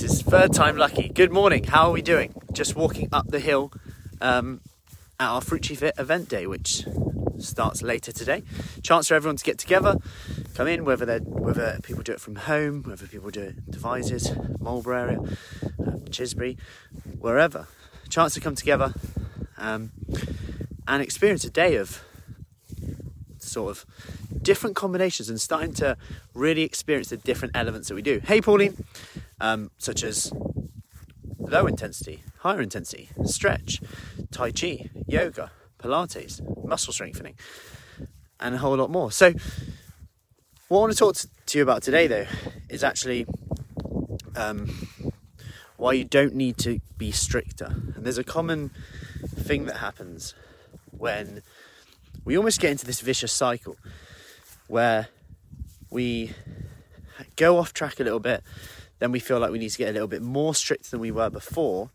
This is third time lucky. Good morning. How are we doing? Just walking up the hill um, at our Fruity Fit event day, which starts later today. Chance for everyone to get together, come in, whether they whether people do it from home, whether people do it in Devizes, Marlborough area, uh, Chisbury, wherever. Chance to come together um, and experience a day of sort of different combinations and starting to really experience the different elements that we do. Hey, Pauline, um, such as low intensity, higher intensity, stretch, Tai Chi, yoga, Pilates, muscle strengthening, and a whole lot more. So, what I want to talk to you about today, though, is actually um, why you don't need to be stricter. And there's a common thing that happens when we almost get into this vicious cycle where we go off track a little bit, then we feel like we need to get a little bit more strict than we were before.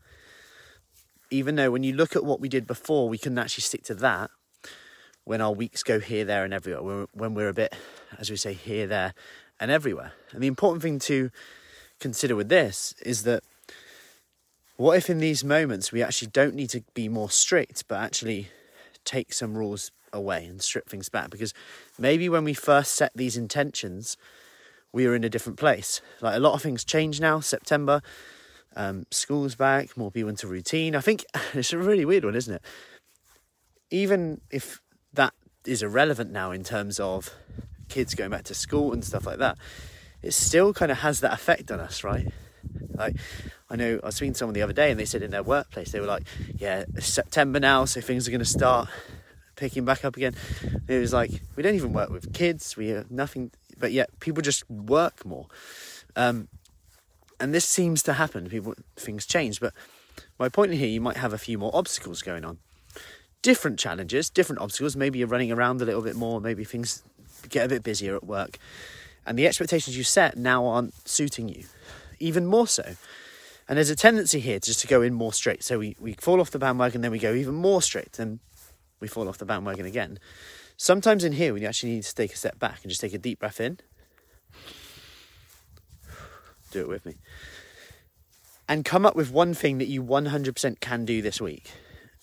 Even though when you look at what we did before, we couldn't actually stick to that when our weeks go here, there, and everywhere, when we're a bit, as we say, here, there, and everywhere. And the important thing to consider with this is that what if in these moments we actually don't need to be more strict, but actually take some rules away and strip things back because maybe when we first set these intentions, we are in a different place. Like a lot of things change now. September, um, school's back, more people into routine. I think it's a really weird one, isn't it? Even if that is irrelevant now in terms of kids going back to school and stuff like that, it still kind of has that effect on us, right? Like, I know I was speaking to someone the other day and they said in their workplace, they were like, Yeah, September now, so things are going to start picking back up again. It was like we don't even work with kids. We have nothing, but yet people just work more. Um, and this seems to happen. People things change, but my point here, you might have a few more obstacles going on, different challenges, different obstacles. Maybe you're running around a little bit more. Maybe things get a bit busier at work, and the expectations you set now aren't suiting you, even more so. And there's a tendency here just to go in more straight. So we, we fall off the bandwagon, then we go even more straight. And we fall off the bandwagon again. Sometimes in here, we actually need to take a step back and just take a deep breath in. Do it with me. And come up with one thing that you 100% can do this week.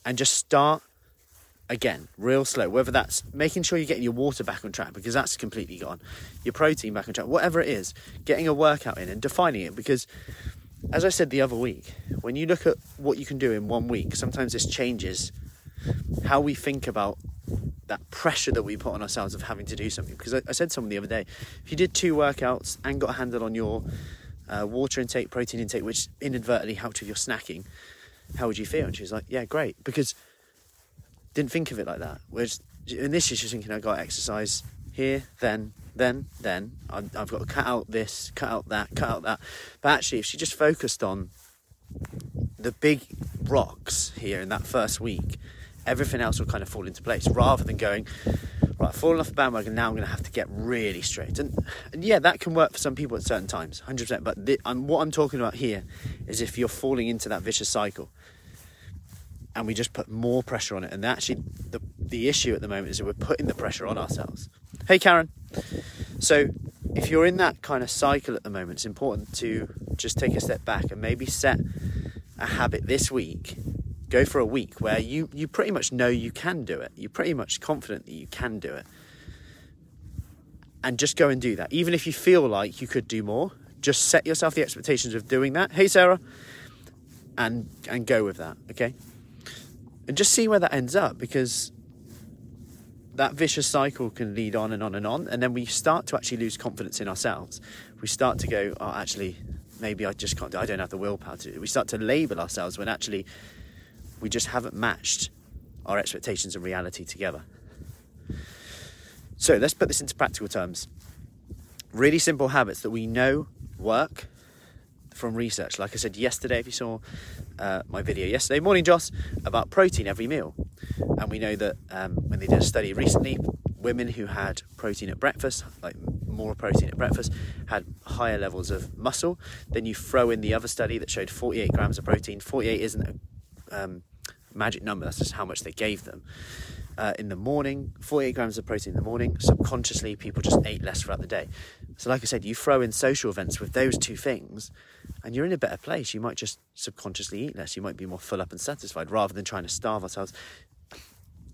And just start again, real slow. Whether that's making sure you're getting your water back on track because that's completely gone, your protein back on track, whatever it is, getting a workout in and defining it. Because, as I said the other week, when you look at what you can do in one week, sometimes this changes how we think about that pressure that we put on ourselves of having to do something. Because I, I said to someone the other day, if you did two workouts and got a handle on your uh, water intake, protein intake, which inadvertently helped with your snacking, how would you feel? And she was like, yeah, great. Because didn't think of it like that. Whereas initially she was thinking, I got exercise here, then, then, then. I've, I've got to cut out this, cut out that, cut out that. But actually, if she just focused on the big rocks here in that first week, everything else will kind of fall into place rather than going, right, I've fallen off the bandwagon, now I'm going to have to get really straight. And, and yeah, that can work for some people at certain times, 100%. But the, um, what I'm talking about here is if you're falling into that vicious cycle and we just put more pressure on it. And actually, the, the issue at the moment is that we're putting the pressure on ourselves. Hey, Karen. So, if you're in that kind of cycle at the moment, it's important to just take a step back and maybe set a habit this week go for a week where you, you pretty much know you can do it. You're pretty much confident that you can do it. And just go and do that. Even if you feel like you could do more, just set yourself the expectations of doing that. Hey, Sarah. And, and go with that, okay? And just see where that ends up because that vicious cycle can lead on and on and on. And then we start to actually lose confidence in ourselves. We start to go, oh, actually, maybe I just can't do I don't have the willpower to do it. We start to label ourselves when actually we just haven't matched our expectations and reality together. So let's put this into practical terms. Really simple habits that we know work from research. Like I said yesterday, if you saw uh, my video yesterday, morning Joss, about protein every meal. And we know that um, when they did a study recently, women who had protein at breakfast, like more protein at breakfast, had higher levels of muscle. Then you throw in the other study that showed 48 grams of protein. 48 isn't a um, magic number, that's just how much they gave them. uh, in the morning, 48 grams of protein in the morning. Subconsciously, people just ate less throughout the day. So, like I said, you throw in social events with those two things, and you're in a better place. You might just subconsciously eat less. You might be more full up and satisfied rather than trying to starve ourselves.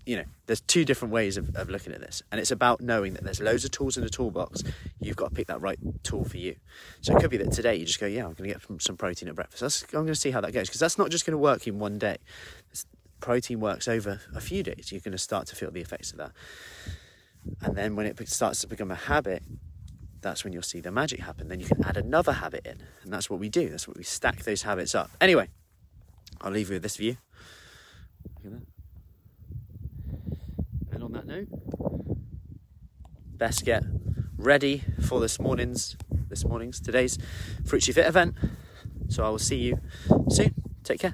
You know, there's two different ways of, of looking at this, and it's about knowing that there's loads of tools in the toolbox. You've got to pick that right tool for you. So it could be that today you just go, yeah, I'm going to get some protein at breakfast. That's, I'm going to see how that goes because that's not just going to work in one day. It's, protein works over a few days. You're going to start to feel the effects of that, and then when it starts to become a habit, that's when you'll see the magic happen. Then you can add another habit in, and that's what we do. That's what we stack those habits up. Anyway, I'll leave you with this view. Note, best get ready for this morning's this morning's today's Fruity Fit event. So I will see you soon. Take care.